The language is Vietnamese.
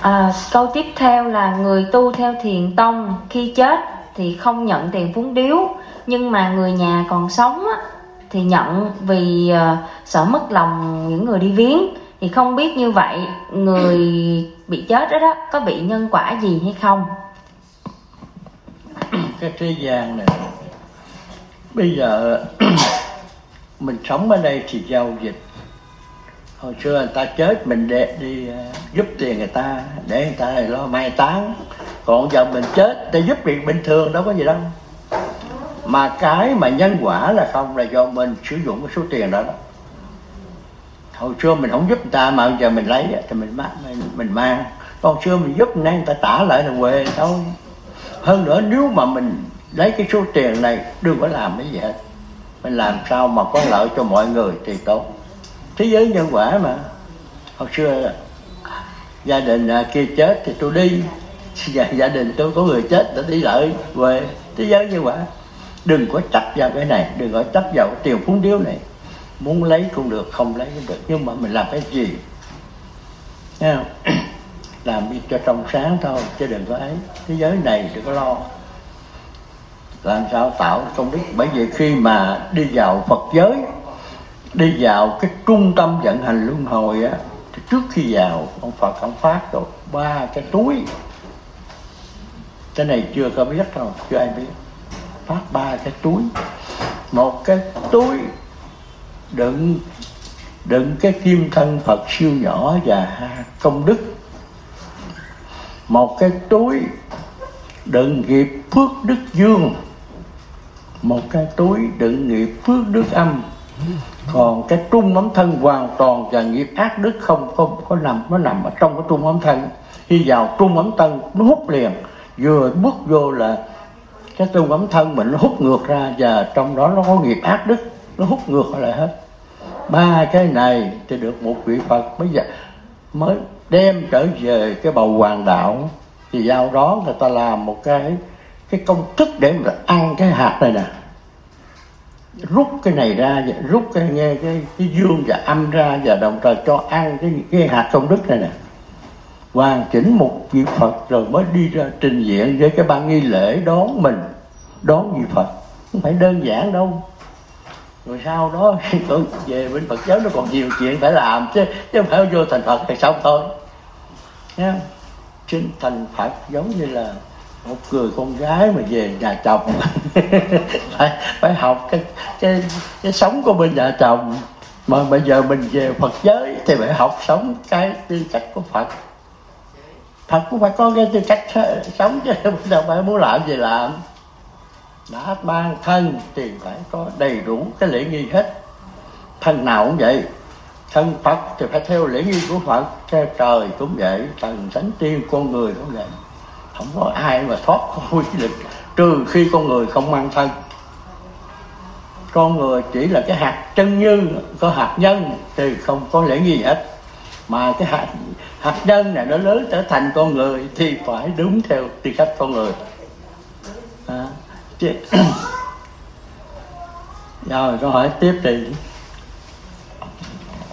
À, câu tiếp theo là người tu theo thiền tông khi chết thì không nhận tiền phúng điếu nhưng mà người nhà còn sống á, thì nhận vì uh, sợ mất lòng những người đi viếng. Thì không biết như vậy người bị chết đó đó có bị nhân quả gì hay không? Cái thế gian này bây giờ mình sống ở đây thì giao dịch hồi xưa người ta chết mình để đi à, giúp tiền người ta để người ta lo mai táng. Còn giờ mình chết để giúp việc bình thường đâu có gì đâu. Mà cái mà nhân quả là không là do mình sử dụng cái số tiền đó đó. Hồi xưa mình không giúp người ta mà giờ mình lấy thì mình mang mình, mình mang. Còn xưa mình giúp nay người ta trả lại là quê thôi. Hơn nữa nếu mà mình lấy cái số tiền này đừng có làm cái gì hết. Mình làm sao mà có lợi cho mọi người thì tốt thế giới nhân quả mà. Hồi xưa gia đình à, kia chết thì tôi đi. Gia, gia đình tôi có người chết đã đi lợi về thế giới nhân quả. Đừng có chấp vào cái này đừng có chấp vào cái tiền phúng điếu này. Muốn lấy cũng được không lấy cũng được. Nhưng mà mình làm cái gì? Không? làm đi cho trong sáng thôi chứ đừng có ấy. Thế giới này đừng có lo. Làm sao tạo công đức bởi vì khi mà đi vào phật giới đi vào cái trung tâm vận hành luân hồi á, thì trước khi vào, ông phật ông phát rồi ba cái túi. Cái này chưa có biết đâu, chưa ai biết. Phát ba cái túi. Một cái túi đựng đựng cái kim thân phật siêu nhỏ và công đức. Một cái túi đựng nghiệp phước đức dương. Một cái túi đựng nghiệp phước đức âm còn cái trung ấm thân hoàn toàn và nghiệp ác đức không không có nằm, nó nằm ở trong cái trung ấm thân. Khi vào trung ấm thân, nó hút liền. Vừa bước vô là cái trung ấm thân mình nó hút ngược ra và trong đó nó có nghiệp ác đức, nó hút ngược lại hết. Ba cái này thì được một vị phật mới giờ mới đem trở về cái bầu hoàng đạo. Thì giao đó người ta làm một cái cái công thức để mà ăn cái hạt này nè rút cái này ra rút cái nghe cái, cái dương và âm ra và đồng thời cho ăn cái cái hạt công đức này nè. Hoàn chỉnh một vị Phật rồi mới đi ra trình diện với cái ban nghi lễ đón mình đón vị Phật. Không phải đơn giản đâu. Rồi sau đó tôi về bên Phật giáo nó còn nhiều chuyện phải làm chứ chứ không phải vô thành Phật thì xong thôi. Nha. Chính thành Phật giống như là một người con gái mà về nhà chồng. Phải phải học cái cái cái sống của bên nhà chồng. Mà bây giờ mình về Phật giới thì phải học sống cái tư cách của Phật. Phật cũng phải có cái tư cách sống chứ đâu phải muốn làm gì làm. Đã ban thân thì phải có đầy đủ cái lễ nghi hết. Thân nào cũng vậy. Thân Phật thì phải theo lễ nghi của Phật, theo trời cũng vậy, thần thánh tiên con người cũng vậy không có ai mà thoát khỏi lực trừ khi con người không mang thân. Con người chỉ là cái hạt chân như có hạt nhân thì không có lễ gì hết. Mà cái hạt hạt nhân này nó lớn trở thành con người thì phải đúng theo tư cách con người. À, rồi câu hỏi tiếp thì